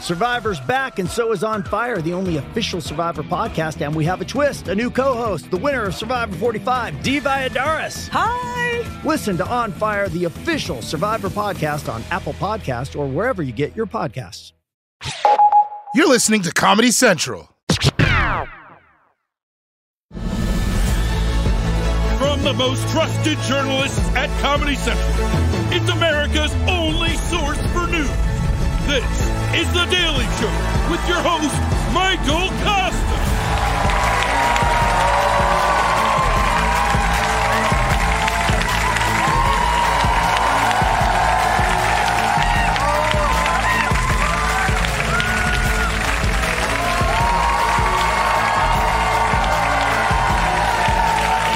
Survivor's back, and so is On Fire, the only official Survivor podcast. And we have a twist a new co host, the winner of Survivor 45, Dee Valladares. Hi! Listen to On Fire, the official Survivor podcast on Apple Podcast or wherever you get your podcasts. You're listening to Comedy Central. From the most trusted journalists at Comedy Central, it's America's only source for news. This is The Daily Show with your host, Michael Kosta.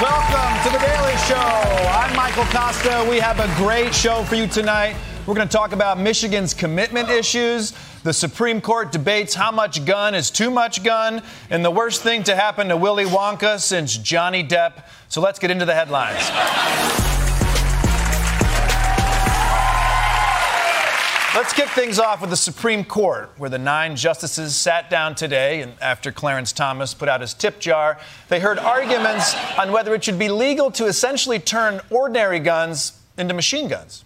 Welcome to the Daily Show. I'm Michael Kosta. We have a great show for you tonight. We're going to talk about Michigan's commitment issues. The Supreme Court debates how much gun is too much gun, and the worst thing to happen to Willy Wonka since Johnny Depp. So let's get into the headlines. Let's kick things off with the Supreme Court, where the nine justices sat down today, and after Clarence Thomas put out his tip jar, they heard arguments on whether it should be legal to essentially turn ordinary guns into machine guns.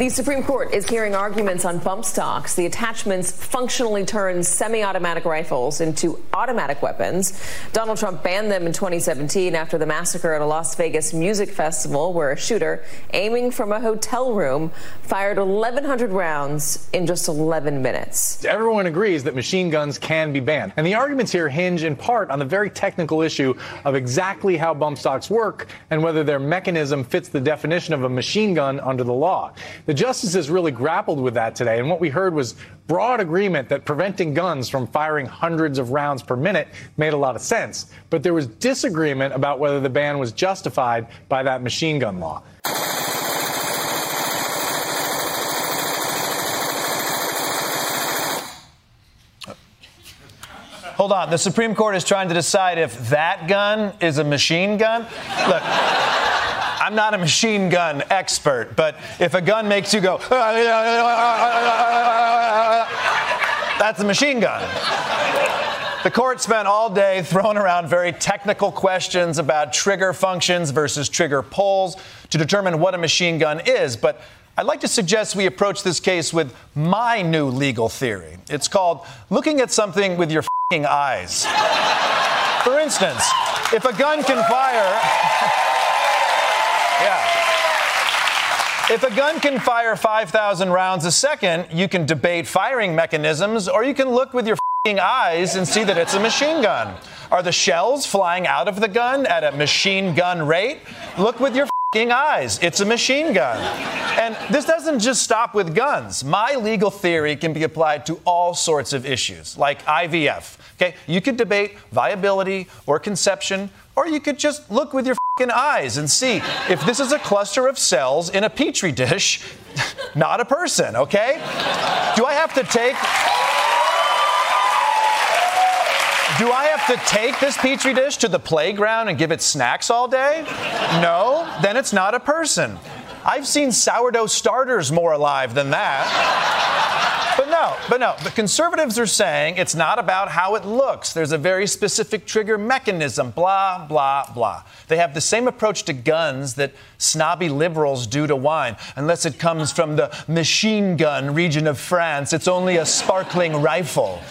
The Supreme Court is hearing arguments on bump stocks. The attachments functionally turn semi automatic rifles into automatic weapons. Donald Trump banned them in 2017 after the massacre at a Las Vegas music festival where a shooter, aiming from a hotel room, fired 1,100 rounds in just 11 minutes. Everyone agrees that machine guns can be banned. And the arguments here hinge in part on the very technical issue of exactly how bump stocks work and whether their mechanism fits the definition of a machine gun under the law. The justices really grappled with that today, and what we heard was broad agreement that preventing guns from firing hundreds of rounds per minute made a lot of sense. But there was disagreement about whether the ban was justified by that machine gun law. Hold on. The Supreme Court is trying to decide if that gun is a machine gun. Look, I'm not a machine gun expert, but if a gun makes you go, that's a machine gun. The court spent all day throwing around very technical questions about trigger functions versus trigger pulls to determine what a machine gun is, but I'd like to suggest we approach this case with my new legal theory. It's called looking at something with your eyes. For instance, if a gun can fire. Yeah. If a gun can fire 5,000 rounds a second, you can debate firing mechanisms, or you can look with your eyes and see that it's a machine gun. Are the shells flying out of the gun at a machine gun rate? Look with your eyes. It's a machine gun. And this doesn't just stop with guns. My legal theory can be applied to all sorts of issues, like IVF. Okay, you could debate viability or conception, or you could just look with your fing eyes and see if this is a cluster of cells in a petri dish, not a person. Okay? Do I have to take? Do I have to take this petri dish to the playground and give it snacks all day? No, then it's not a person. I've seen sourdough starters more alive than that. No, but no. The conservatives are saying it's not about how it looks. There's a very specific trigger mechanism, blah, blah, blah. They have the same approach to guns that snobby liberals do to wine. Unless it comes from the machine gun region of France, it's only a sparkling rifle.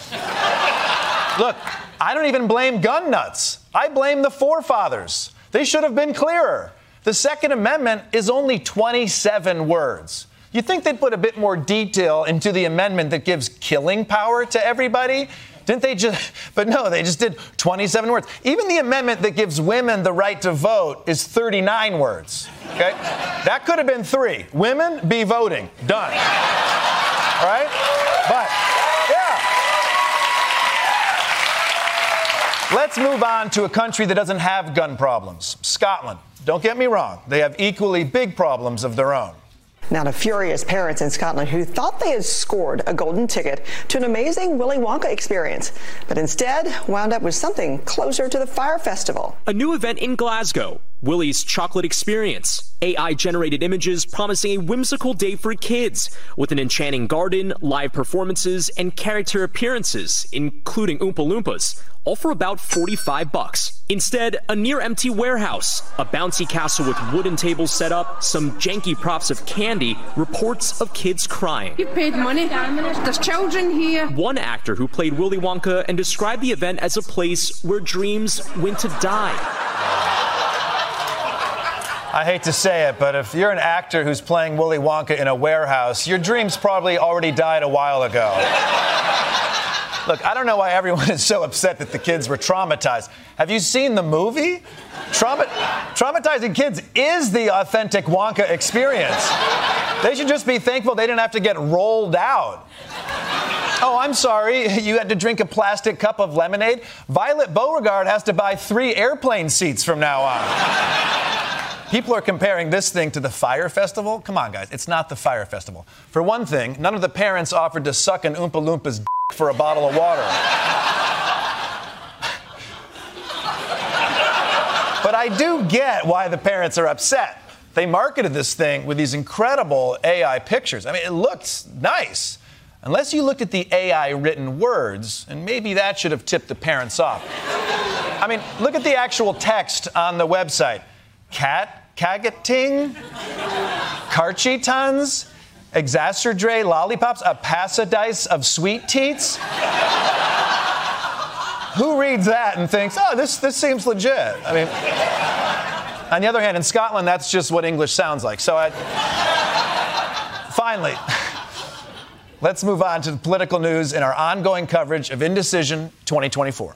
Look, I don't even blame gun nuts. I blame the forefathers. They should have been clearer. The Second Amendment is only 27 words you think they'd put a bit more detail into the amendment that gives killing power to everybody. Didn't they just? But no, they just did 27 words. Even the amendment that gives women the right to vote is 39 words. Okay? that could have been three. Women be voting. Done. right? But, yeah. Let's move on to a country that doesn't have gun problems Scotland. Don't get me wrong, they have equally big problems of their own. Now to furious parents in Scotland who thought they had scored a golden ticket to an amazing Willy Wonka experience, but instead wound up with something closer to the Fire Festival. A new event in Glasgow, Willy's Chocolate Experience. AI generated images promising a whimsical day for kids, with an enchanting garden, live performances, and character appearances, including Oompa Loompas all for about 45 bucks. Instead, a near empty warehouse, a bouncy castle with wooden tables set up, some janky props of candy, reports of kids crying. You paid money. There's children here. One actor who played Willy Wonka and described the event as a place where dreams went to die. I hate to say it, but if you're an actor who's playing Willy Wonka in a warehouse, your dreams probably already died a while ago. Look, I don't know why everyone is so upset that the kids were traumatized. Have you seen the movie? Trauma- traumatizing kids is the authentic Wonka experience. They should just be thankful they didn't have to get rolled out. Oh, I'm sorry. You had to drink a plastic cup of lemonade? Violet Beauregarde has to buy three airplane seats from now on. People are comparing this thing to the Fire Festival. Come on, guys, it's not the Fire Festival. For one thing, none of the parents offered to suck an Oompa Loompa's for a bottle of water. but I do get why the parents are upset. They marketed this thing with these incredible AI pictures. I mean, it looks nice. Unless you looked at the AI written words, and maybe that should have tipped the parents off. I mean, look at the actual text on the website. Cat cagating, carchitons, Exacerdre lollipops, a passadice of sweet teats? Who reads that and thinks, oh, this, this seems legit? I mean, on the other hand, in Scotland, that's just what English sounds like. So I. Finally, let's move on to the political news in our ongoing coverage of Indecision 2024.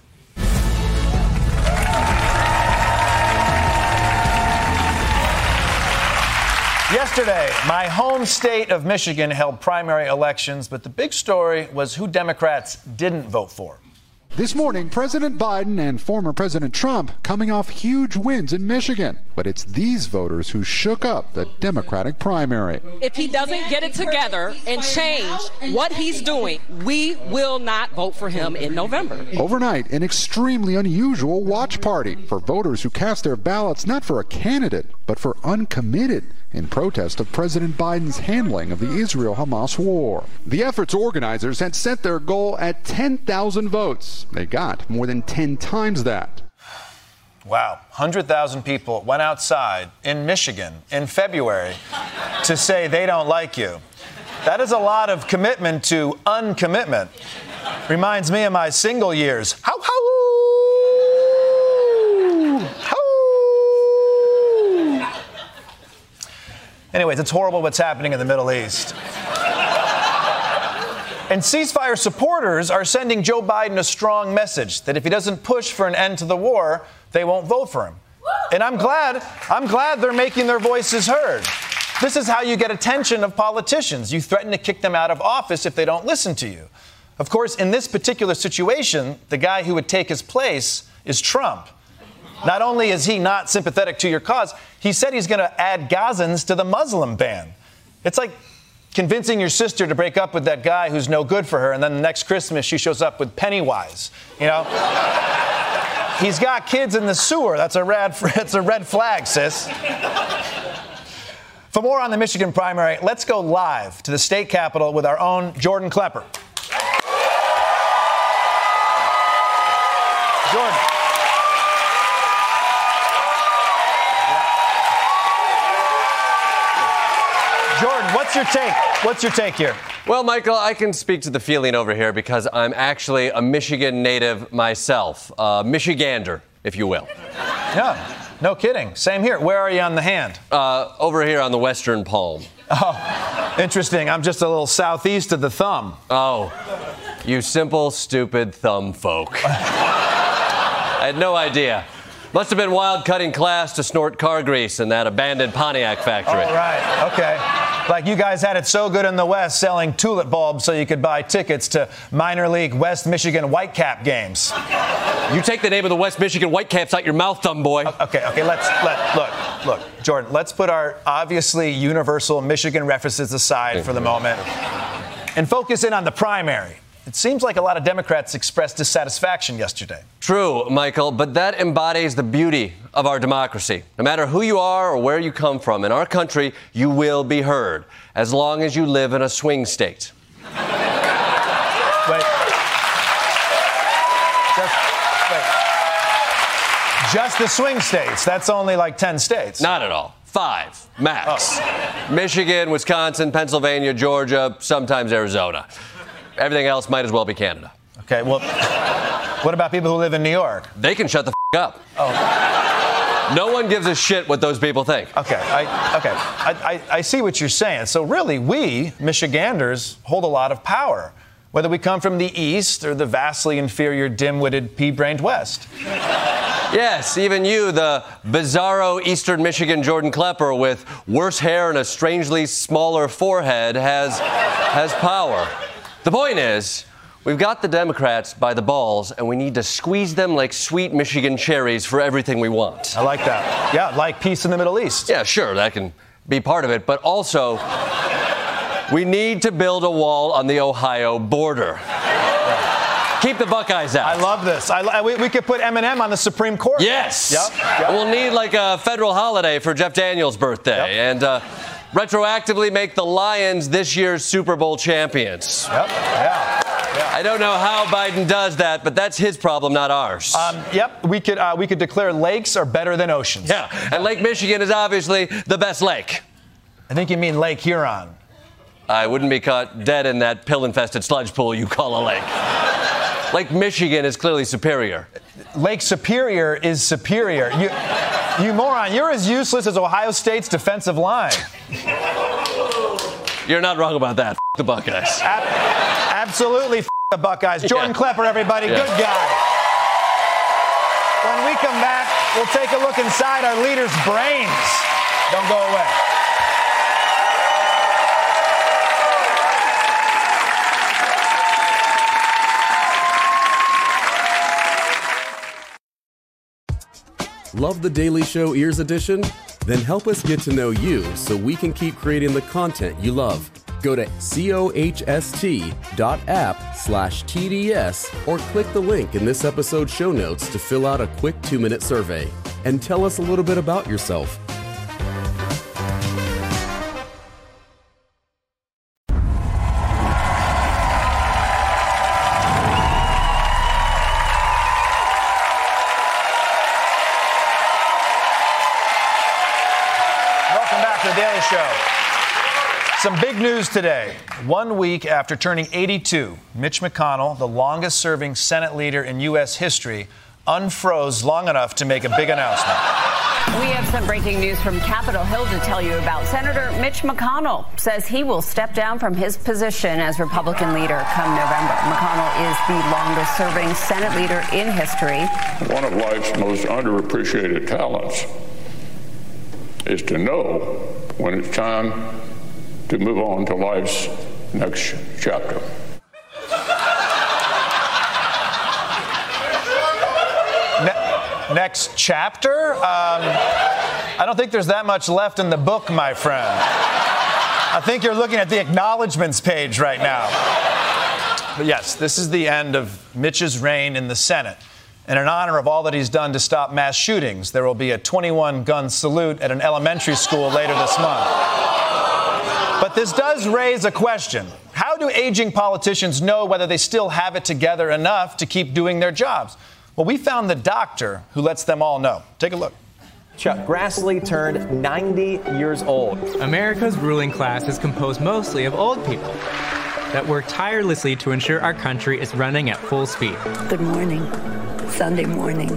Yesterday, my home state of Michigan held primary elections, but the big story was who Democrats didn't vote for. This morning, President Biden and former President Trump coming off huge wins in Michigan. But it's these voters who shook up the Democratic primary. If he doesn't get it together and change what he's doing, we will not vote for him in November. Overnight, an extremely unusual watch party for voters who cast their ballots not for a candidate, but for uncommitted in protest of President Biden's handling of the Israel Hamas war. The effort's organizers had set their goal at 10,000 votes. They got more than 10 times that. Wow, 100,000 people went outside in Michigan in February to say they don't like you. That is a lot of commitment to uncommitment. Reminds me of my single years. How, how, how. Anyways, it's horrible what's happening in the Middle East. And ceasefire supporters are sending Joe Biden a strong message that if he doesn't push for an end to the war, they won't vote for him. And I'm glad, I'm glad they're making their voices heard. This is how you get attention of politicians. You threaten to kick them out of office if they don't listen to you. Of course, in this particular situation, the guy who would take his place is Trump. Not only is he not sympathetic to your cause, he said he's going to add Gazans to the Muslim ban. It's like convincing your sister to break up with that guy who's no good for her, and then the next Christmas she shows up with Pennywise. You know? He's got kids in the sewer. That's a red, that's a red flag, sis. For more on the Michigan primary, let's go live to the state capitol with our own Jordan Klepper. Your take? What's your take here? Well, Michael, I can speak to the feeling over here because I'm actually a Michigan native myself, a Michigander, if you will. Yeah, no kidding. Same here. Where are you on the hand? Uh, over here on the western palm. Oh, interesting. I'm just a little southeast of the thumb. Oh, you simple, stupid thumb folk. I had no idea. Must have been wild cutting class to snort car grease in that abandoned Pontiac factory. All right, okay. Like you guys had it so good in the West selling tulip bulbs so you could buy tickets to minor league West Michigan Whitecap games. You take the name of the West Michigan Whitecaps out your mouth, dumb boy. Okay, okay, let's let look, look, Jordan, let's put our obviously universal Michigan references aside for the mm-hmm. moment and focus in on the primary. It seems like a lot of Democrats expressed dissatisfaction yesterday. True, Michael, but that embodies the beauty of our democracy. No matter who you are or where you come from, in our country, you will be heard, as long as you live in a swing state. Wait. Just, wait. Just the swing states. That's only like 10 states. Not at all. Five, max. Oh. Michigan, Wisconsin, Pennsylvania, Georgia, sometimes Arizona. Everything else might as well be Canada. Okay, well, what about people who live in New York? They can shut the f- up. Oh. No one gives a shit what those people think. Okay, I, okay, I, I, I see what you're saying. So really, we Michiganders hold a lot of power, whether we come from the East or the vastly inferior, dim-witted, pea-brained West. Yes, even you, the bizarro Eastern Michigan Jordan Klepper with worse hair and a strangely smaller forehead, has has power. The point is, we've got the Democrats by the balls, and we need to squeeze them like sweet Michigan cherries for everything we want. I like that. Yeah, like peace in the Middle East. Yeah, sure, that can be part of it, but also, we need to build a wall on the Ohio border. Keep the Buckeyes out. I love this. I, we, we could put Eminem on the Supreme Court. Yes. Yep. yep. We'll need like a federal holiday for Jeff Daniels' birthday, Yep. and uh, retroactively make the Lions this year's Super Bowl champions. Yep. Yeah. I don't know how Biden does that, but that's his problem, not ours. Um, yep. We could uh, we could declare lakes are better than oceans. yeah, and Lake Michigan is obviously the best lake. I think you mean Lake Huron. I wouldn't be caught dead in that pill-infested sludge pool you call a lake. Lake Michigan is clearly superior. Lake Superior is superior. You, you moron. You're as useless as Ohio State's defensive line. You're not wrong about that. F- the Buckeyes. Ab- absolutely f- the Buckeyes. Jordan Yeah. Klepper, everybody. Yeah. Good guy. When we come back, we'll take a look inside our leader's brains. Don't go away. Love the Daily Show Ears Edition? Then help us get to know you so we can keep creating the content you love. Go to cohst.app slash TDS or click the link in this episode's show notes to fill out a quick two minute survey and tell us a little bit about yourself. News today. One week after turning 82, Mitch McConnell, the longest serving Senate leader in U.S. history, unfroze long enough to make a big announcement. We have some breaking news from Capitol Hill to tell you about. Senator Mitch McConnell says he will step down from his position as Republican leader come November. McConnell is the longest serving Senate leader in history. One of life's most underappreciated talents is to know when it's time to move on to life's next chapter. Ne- next chapter? Um, I don't think there's that much left in the book, my friend. I think you're looking at the acknowledgments page right now. But yes, this is the end of Mitch's reign in the Senate. And in honor of all that he's done to stop mass shootings, there will be a 21 gun salute at an elementary school later this month. But this does raise a question. How do aging politicians know whether they still have it together enough to keep doing their jobs? Well, we found the doctor who lets them all know. Take a look. Chuck Grassley turned 90 years old. America's ruling class is composed mostly of old people that work tirelessly to ensure our country is running at full speed. Good morning. Sunday morning.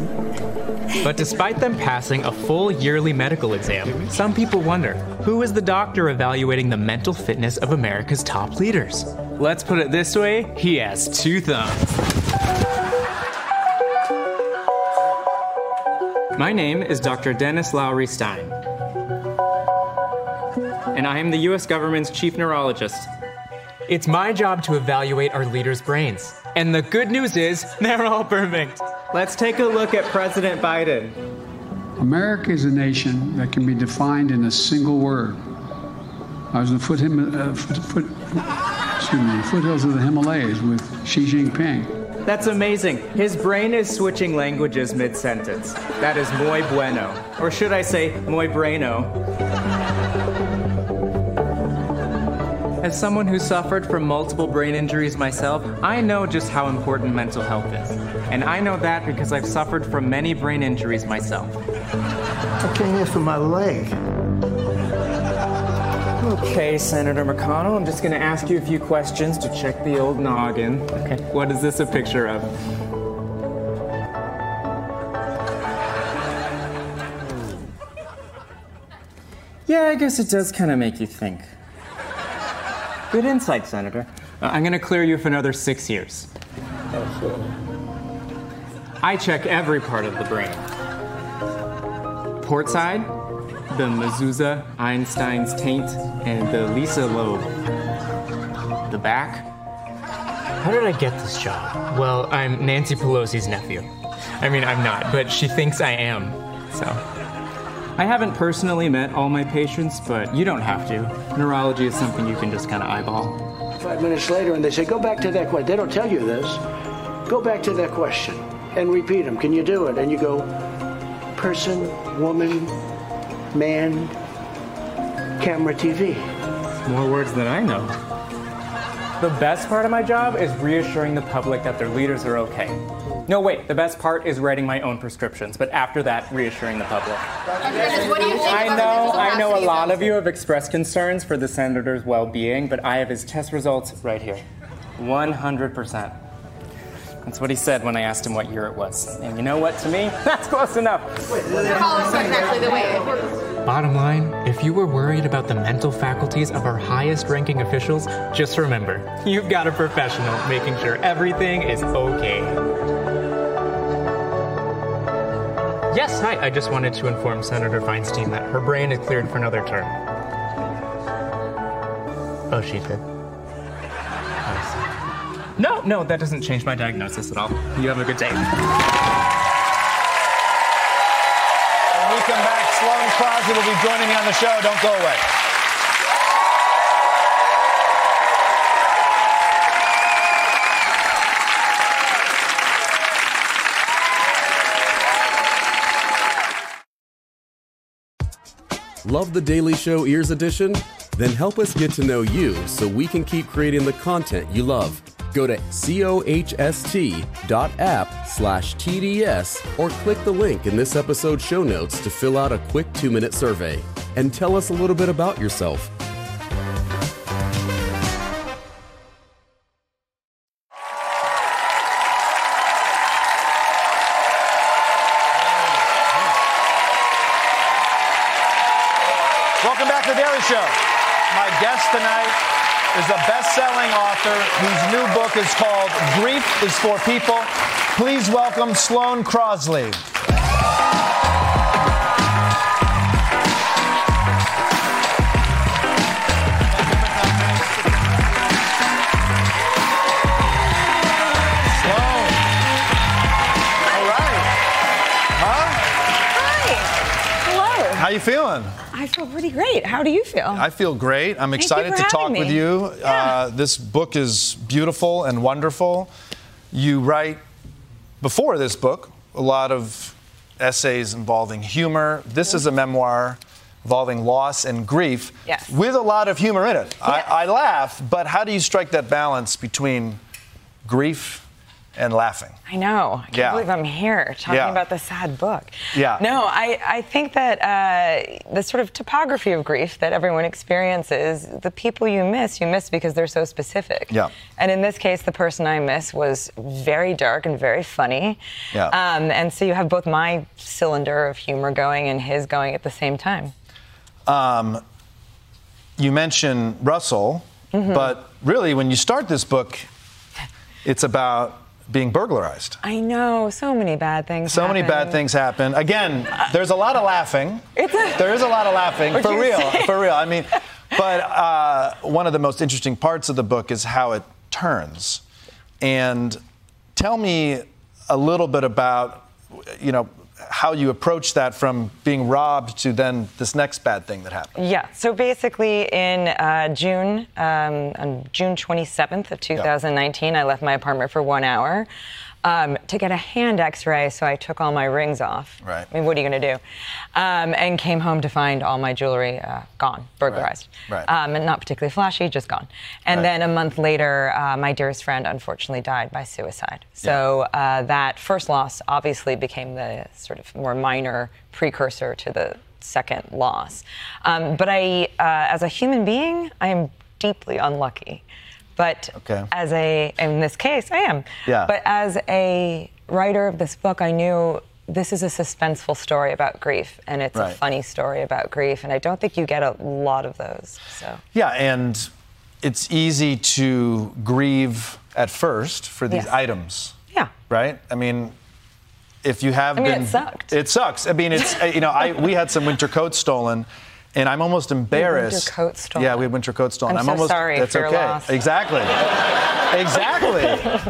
But despite them passing a full yearly medical exam, some people wonder who is the doctor evaluating the mental fitness of America's top leaders? Let's put it this way he has two thumbs. My name is Dr. Dennis Lowry Stein. and I am the U.S. government's chief neurologist. It's my job to evaluate our leaders' brains. And the good news is, they're all perfect. Let's take a look at President Biden. America is a nation that can be defined in a single word. I was in the foot, uh, foot, foot, excuse me, foothills of the Himalayas with Xi Jinping. That's amazing. His brain is switching languages mid sentence. That is muy bueno. Or should I say, muy bueno. As someone who suffered from multiple brain injuries myself, I know just how important mental health is. And I know that because I've suffered from many brain injuries myself. I came here for my leg. Okay, Senator McConnell, I'm just going to ask you a few questions to check the old noggin. Okay. What is this a picture of? Yeah, I guess it does kind of make you think. Good insight, Senator. Uh, I'm going to clear you for another six years. I check every part of the brain. Port side, the mezuzah, Einstein's taint, and the Lisa lobe. The back. How did I get this job? Well, I'm Nancy Pelosi's nephew. I mean, I'm not, but she thinks I am. So. I haven't personally met all my patients, but you don't have to. Neurology is something you can just kind of eyeball. Five minutes later, and they say, go back to that question. They don't tell you this. Go back to that question and repeat them. Can you do it? And you go, person, woman, man, camera, TV. More words than I know. The best part of my job is reassuring the public that their leaders are okay. No, wait, the best part is writing my own prescriptions, but after that, reassuring the public. I know, I know a lot of you have expressed concerns for the senator's well being, but I have his test results right here 100%. That's what he said when I asked him what year it was. And you know what, to me, that's close enough. exactly the way it works. Bottom line, if you were worried about the mental faculties of our highest ranking officials, just remember, you've got a professional making sure everything is okay. Yes, hi. I just wanted to inform Senator Feinstein that her brain is cleared for another term. Oh, she did. No, no, that doesn't change my diagnosis at all. You have a good day. When we come back, Sloane Crosley will be joining me on the show. Don't go away. Love the Daily Show Ears Edition? Then help us get to know you so we can keep creating the content you love. Go to cohst.app slash TDS or click the link in this episode's show notes to fill out a quick two minute survey and tell us a little bit about yourself. Welcome back to the Daily Show. My guest tonight is a best-selling author whose new book is called Grief is for People. Please welcome Sloane Crosley. Sloane. All right. Huh? Hi. Hello. How you feeling? I feel pretty great. How do you feel? I feel great. I'm Thank excited to talk having with me. you. Uh, this book is beautiful and wonderful. You write, before this book, a lot of essays involving humor. This is a memoir involving loss and grief Yes. with a lot of humor in it. I, I laugh, but how do you strike that balance between grief and laughing? I know. I can't Yeah. believe I'm here talking Yeah. about the sad book. Yeah. No, I, I think that uh, the sort of topography of grief that everyone experiences, the people you miss, you miss because they're so specific. Yeah. And in this case, the person I miss was very dark and very funny. Yeah. Um, and so you have both my cylinder of humor going and his going at the same time. Um, you mention Russell, Mhm. but really, when you start this book, it's about being burglarized. I know so many bad things. So many bad things happen. Again, there's a lot of laughing. A- there is a lot of laughing for real. say? For real. I mean, but uh, one of the most interesting parts of the book is how it turns. And tell me a little bit about, you know, how you approach that from being robbed to then this next bad thing that happened. Yeah. So basically, in uh, June, um, on June 27th of 2019, I left my apartment for one hour. Um, to get a hand X-ray, so I took all my rings off. Right. I mean, what are you going to do? Um, and came home to find all my jewelry uh, gone, burglarized. Right. Um, and not particularly flashy, just gone. And Right. then a month later, uh, my dearest friend unfortunately died by suicide. So uh, that first loss obviously became the sort of more minor precursor to the second loss. Um, but I, uh, as a human being, I am deeply unlucky. But Okay. as a, in this case, I am. Yeah. But as a writer of this book, I knew this is a suspenseful story about grief, and it's a funny story about grief, and I don't think you get a lot of those. So. Yeah, and it's easy to grieve at first for these Yes. items. Yeah. Right? I mean, if you have I mean, been. it sucked. It sucks. I mean, it's, you know, I, we had some winter coats stolen. And I'm almost embarrassed. coats stolen. Yeah, we had winter coats stolen. I'm so almost. sorry That's okay. loss. Exactly. exactly.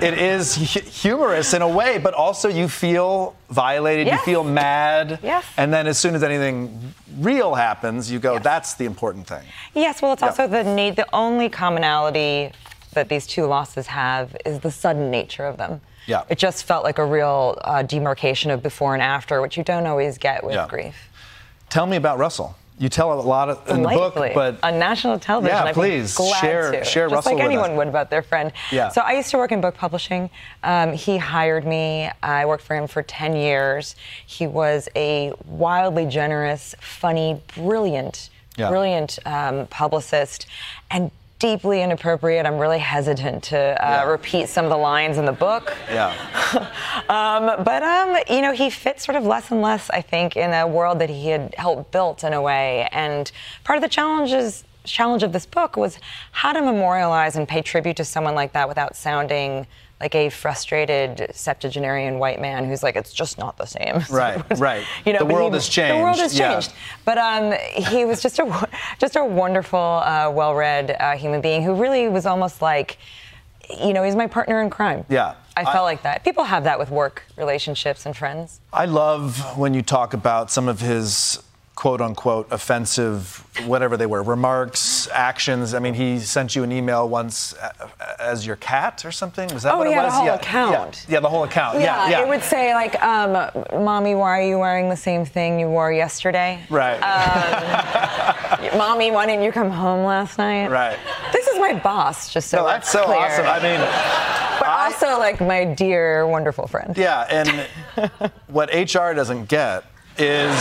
It is hu- humorous in a way, but also you feel violated. Yes. You feel mad. Yes. And then as soon as anything real happens, you go, "That's the important thing." Yes, well, it's Yeah. also the need. The only commonality that these two losses have is the sudden nature of them. Yeah. It just felt like a real uh, demarcation of before and after, which you don't always get with Yeah. grief. Tell me about Russell. You tell a lot of, in the book, but on national television, Yeah, please, share- to. share Just Russell like anyone would about their friend. Yeah. So I used to work in book publishing. Um, he hired me. I worked for him for ten years. He was a wildly generous, funny, brilliant, Yeah. brilliant um, publicist, and deeply inappropriate. I'm really hesitant to uh, Yeah. repeat some of the lines in the book. yeah, Um, but um, you know, he fits sort of less and less, I think, in a world that he had helped built in a way. And part of the challenges challenge of this book was how to memorialize and pay tribute to someone like that without sounding like a frustrated septuagenarian white man who's like, it's just not the same. Right, right. You know, the world he- has changed. The world has yeah. changed. But um, he was just a just a wonderful, uh, well-read uh, human being who really was almost like, you know, he's my partner in crime. Yeah. I felt like that. People have that with work relationships and friends. I love when you talk about some of his quote unquote offensive, whatever they were, remarks, actions. I mean, he sent you an email once uh, as your cat or something. Was that Oh, what he it was? whole yeah. account. Yeah. yeah, the whole account. Yeah, yeah. it would say like, um, "Mommy, why are you wearing the same thing you wore yesterday?" right. Um, Mommy, why didn't you come home last night? right. This is my boss, just so No, that's so clear. awesome. I mean, but also like my dear, wonderful friend. yeah, and what HR doesn't get is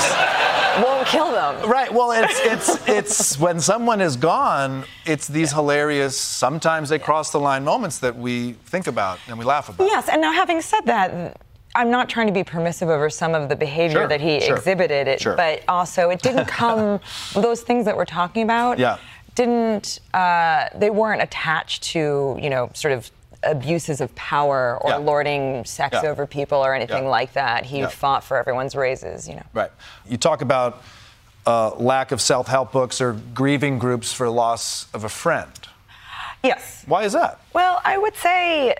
Won't kill them. Right. Well, it's it's it's when someone is gone, it's these hilarious, sometimes they cross the line moments that we think about and we laugh about. Yes, and now having said that, I'm not trying to be permissive over some of the behavior Sure, that he sure, exhibited, it, sure. but also it didn't come those things that we're talking about. Yeah. Didn't uh, they weren't attached to you know sort of abuses of power or Yeah. lording sex Yeah. over people or anything Yeah. like that. He fought for everyone's raises. You know. Right. You talk about uh, lack of self-help books or grieving groups for loss of a friend. Yes. Why is that? Well, I would say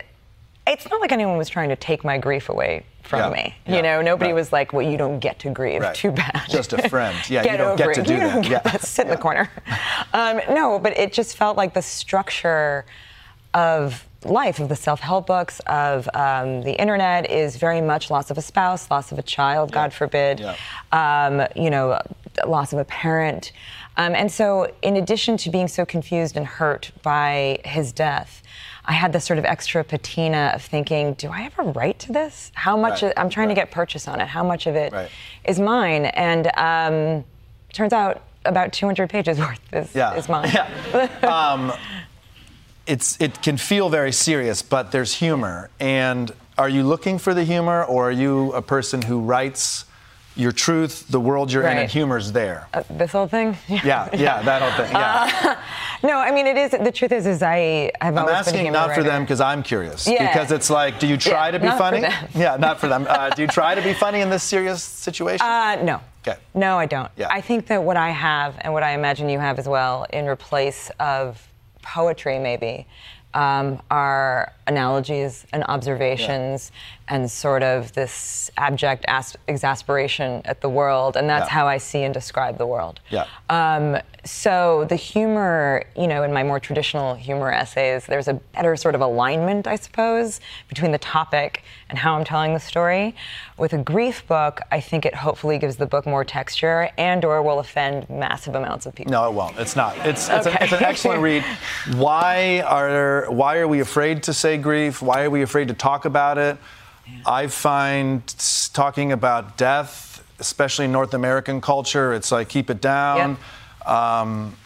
it's not like anyone was trying to take my grief away from Yeah, me. yeah, you know, nobody right. was like, "Well, you don't get to grieve. Right. Too bad." Just a friend. Yeah, get you don't get to it. do you don't get Yeah. that. Sit in the corner. Um, no, but it just felt like the structure of life of the self-help books of um, the internet is very much loss of a spouse, loss of a child, God forbid, Yeah. um, you know, loss of a parent. Um, and so, in addition to being so confused and hurt by his death, I had this sort of extra patina of thinking, do I have a right to this? How much? Right, I'm trying to get purchase on it. How much of it is mine? And um, turns out about 200 pages worth is, Yeah. is mine. um, it's it can feel very serious, but there's humor. And are you looking for the humor, or are you a person who writes your truth, the world you're in, Right. and humor's there. Uh, this whole thing? Yeah, yeah, that whole thing. Yeah. Uh, no, I mean, it is. The truth is, is I have I'm always been a asking not for them because I'm curious. Yeah. Because it's like, do you try Yeah, to be funny? Yeah, not for them. Uh, do you try to be funny in this serious situation? Uh, no. Okay. No, I don't. Yeah. I think that what I have, and what I imagine you have as well, in replace of poetry, maybe, um, are analogies and observations and sort of this abject as- exasperation at the world. And that's Yeah. how I see and describe the world. Yeah. Um, so the humor, you know, in my more traditional humor essays, there's a better sort of alignment, I suppose, between the topic and how I'm telling the story. With a grief book, I think it hopefully gives the book more texture and/or will offend massive amounts of people. No, it won't. It's not. It's it's, Okay. a, it's an excellent read. Why are why are we afraid to say grief? Why are we afraid to talk about it? I find talking about death, especially in North American culture, it's like keep it down. Um,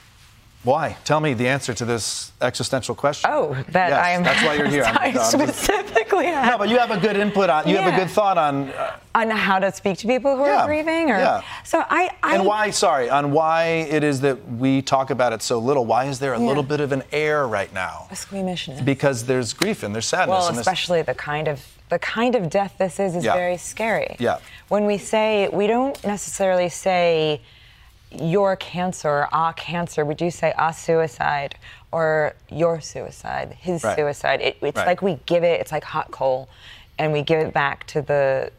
why? Tell me the answer to this existential question. Oh, that Yes, I am. That's why you're here. I'm- just- specifically have. no, but you have a good input on. You have a good thought on. Uh, on how to speak to people who Yeah, are grieving, or yeah. so I. I and why? Sorry, on why it is that we talk about it so little. Why is there a Yeah. little bit of an air right now? a squeamishness. Because there's grief and there's sadness. Well, especially the kind of the kind of death this is is Yeah. very scary. Yeah. When we say we don't necessarily say your cancer, ah cancer, would you say ah suicide or your suicide, his Right. suicide. It, it's Right. like we give it, it's like hot coal, and we give it back to the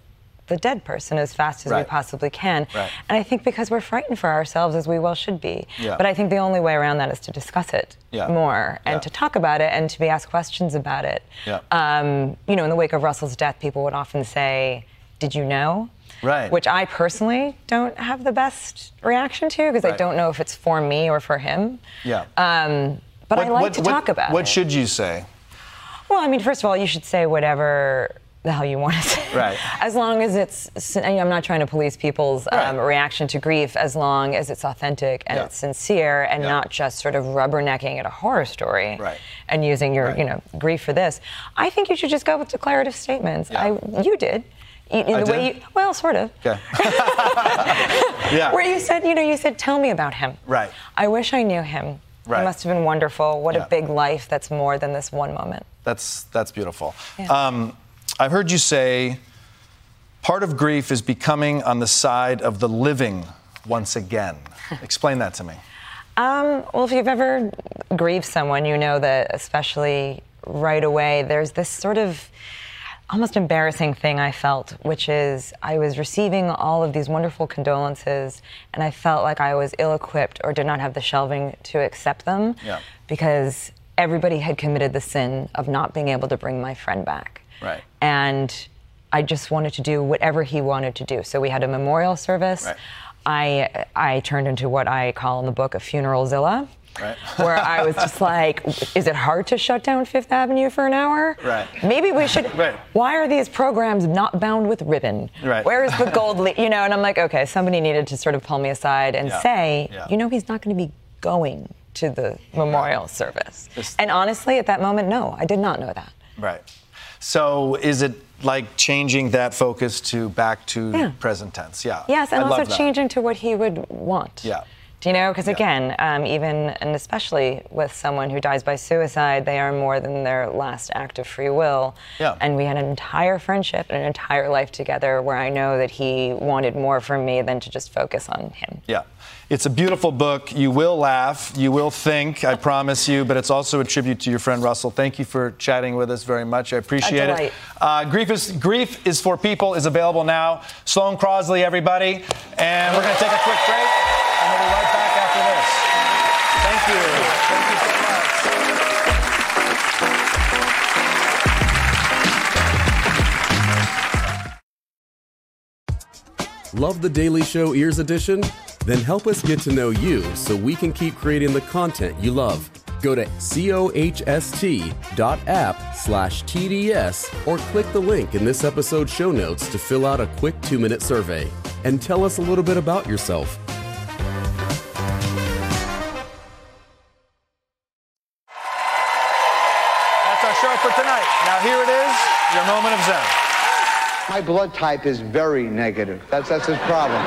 the dead person as fast as we possibly can. Right. And I think because we're frightened for ourselves, as we well should be. Yeah. But I think the only way around that is to discuss it Yeah. more and Yeah. to talk about it and to be asked questions about it. Um, you know, in the wake of Russell's death, people would often say, Did you know? Right. Which I personally don't have the best reaction to because I don't know if it's for me or for him. yeah. Um, but I like what- to what- talk about What it. should you say? Well, I mean, first of all, you should say whatever the hell you want to say. Right. As long as it's, I'm not trying to police people's um, reaction to grief, as long as it's authentic and Yeah. it's sincere and not just sort of rubbernecking at a horror story Right. and using your, you know, grief for this. I think you should just go with declarative statements. I, you did. You, I the way did? you, well, sort of. Okay. yeah. Where you said, you know, you said, tell me about him. Right. I wish I knew him. Right. He must have been wonderful. What Yeah. a big life that's more than this one moment. That's that's beautiful. Yeah. Um, I've heard you say part of grief is becoming on the side of the living once again. Explain that to me. Um, well, if you've ever grieved someone, you know that, especially right away, there's this sort of almost embarrassing thing I felt, which is I was receiving all of these wonderful condolences, and I felt like I was ill equipped or did not have the shelving to accept them Yeah. because everybody had committed the sin of not being able to bring my friend back. Right. And I just wanted to do whatever he wanted to do. So we had a memorial service. Right. I I turned into what I call in the book a funeral zilla. Right. Where I was just like, is it hard to shut down Fifth Avenue for an hour? Right. Maybe we should. Right. Why are these programs not bound with ribbon? Right. Where is the gold? Le- you know, and I'm like, okay, somebody needed to sort of pull me aside and Yeah. say, Yeah. you know, he's not going to be going to the memorial service. This- And honestly, at that moment, no, I did not know that. Right. So is it like changing that focus to back to Yeah. present tense? Yeah. Yes, and I also changing to what he would want. Yeah. Do you know? Because again, um, even and especially with someone who dies by suicide, they are more than their last act of free will. Yeah. And we had an entire friendship and an entire life together where I know that he wanted more from me than to just focus on him. Yeah. It's a beautiful book. You will laugh. You will think, I promise you, but it's also a tribute to your friend Russell. Thank you for chatting with us very much. I appreciate it. Uh, Grief, is, Grief is for People is available now. Sloane Crosley, everybody. And we're going to take a quick break, after this. Thank you. Thank you so much. Love the Daily Show Ears Edition? Then help us get to know you so we can keep creating the content you love. Go to cohst.app slash TDS or click the link in this episode's show notes to fill out a quick two minute survey and tell us a little bit about yourself. My blood type is very negative. That's that's his problem.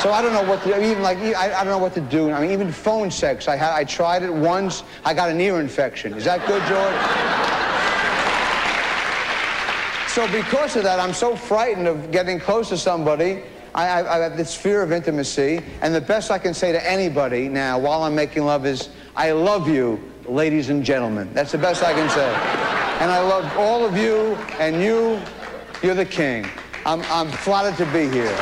So I don't know what to even like. I, I don't know what to do. I mean, even phone sex. I had I tried it once. I got an ear infection. Is that good, George? So because of that, I'm so frightened of getting close to somebody. I, I, I have this fear of intimacy, and the best I can say to anybody now while I'm making love is, "I love you, ladies and gentlemen." That's the best I can say. And I love all of you, and you, you're the king. I'm, I'm flattered to be here.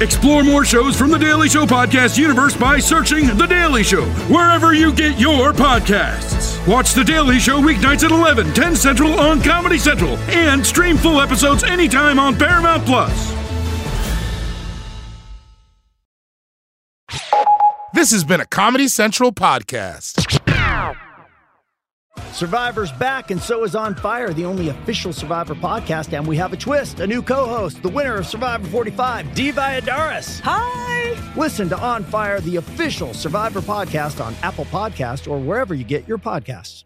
Explore more shows from the Daily Show podcast universe by searching The Daily Show wherever you get your podcasts. Watch The Daily Show weeknights at 11, 10 Central on Comedy Central, and stream full episodes anytime on Paramount Plus. This has been a Comedy Central podcast. Survivor's back, and so is On Fire, the only official Survivor podcast. And we have a twist a new co host, the winner of Survivor 45, Dee Valladares. Hi! Listen to On Fire, the official Survivor podcast on Apple Podcast or wherever you get your podcasts.